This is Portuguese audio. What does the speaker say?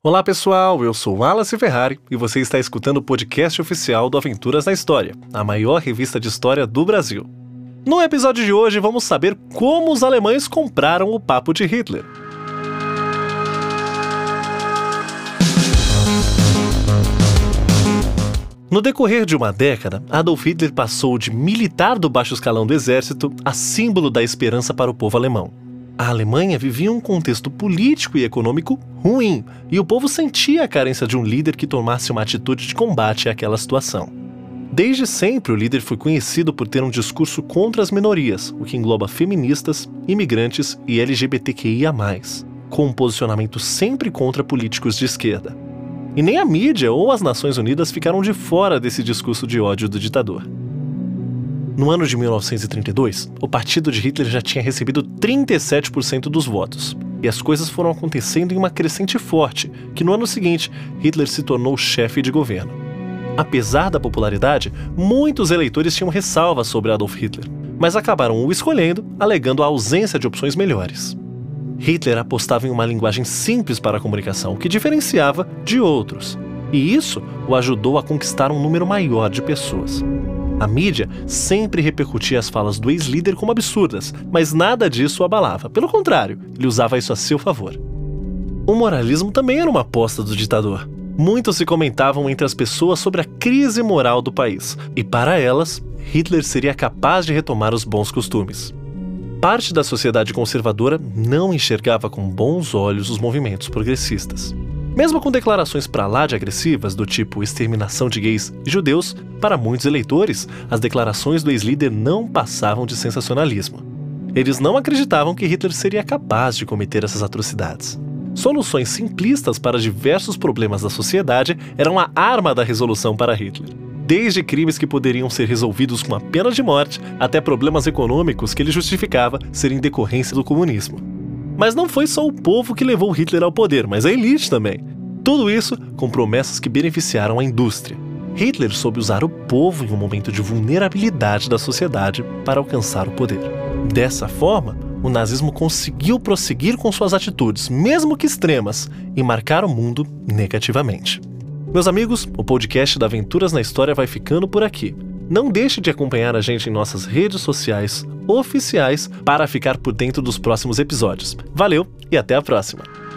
Olá pessoal, eu sou Wallace Ferrari e você está escutando o podcast oficial do Aventuras na História, a maior revista de história do Brasil. No episódio de hoje vamos saber como os alemães compraram o papo de Hitler. No decorrer de uma década, Adolf Hitler passou de militar do baixo escalão do exército a símbolo da esperança para o povo alemão. A Alemanha vivia um contexto político e econômico ruim, e o povo sentia a carência de um líder que tomasse uma atitude de combate àquela situação. Desde sempre, o líder foi conhecido por ter um discurso contra as minorias, o que engloba feministas, imigrantes e LGBTQIA, com um posicionamento sempre contra políticos de esquerda. E nem a mídia ou as Nações Unidas ficaram de fora desse discurso de ódio do ditador. No ano de 1932, o partido de Hitler já tinha recebido 37% dos votos. E as coisas foram acontecendo em uma crescente forte, que no ano seguinte, Hitler se tornou chefe de governo. Apesar da popularidade, muitos eleitores tinham ressalvas sobre Adolf Hitler, mas acabaram o escolhendo, alegando a ausência de opções melhores. Hitler apostava em uma linguagem simples para a comunicação, que diferenciava de outros, e isso o ajudou a conquistar um número maior de pessoas. A mídia sempre repercutia as falas do ex-líder como absurdas, mas nada disso o abalava. Pelo contrário, ele usava isso a seu favor. O moralismo também era uma aposta do ditador. Muitos se comentavam entre as pessoas sobre a crise moral do país, e para elas, Hitler seria capaz de retomar os bons costumes. Parte da sociedade conservadora não enxergava com bons olhos os movimentos progressistas. Mesmo com declarações para lá de agressivas, do tipo exterminação de gays e judeus, para muitos eleitores, as declarações do ex-líder não passavam de sensacionalismo. Eles não acreditavam que Hitler seria capaz de cometer essas atrocidades. Soluções simplistas para diversos problemas da sociedade eram a arma da resolução para Hitler. Desde crimes que poderiam ser resolvidos com a pena de morte até problemas econômicos que ele justificava serem decorrência do comunismo. Mas não foi só o povo que levou Hitler ao poder, mas a elite também. Tudo isso com promessas que beneficiaram a indústria. Hitler soube usar o povo em um momento de vulnerabilidade da sociedade para alcançar o poder. Dessa forma, o nazismo conseguiu prosseguir com suas atitudes, mesmo que extremas, e marcar o mundo negativamente. Meus amigos, o podcast da Aventuras na História vai ficando por aqui. Não deixe de acompanhar a gente em nossas redes sociais oficiais para ficar por dentro dos próximos episódios. Valeu e até a próxima!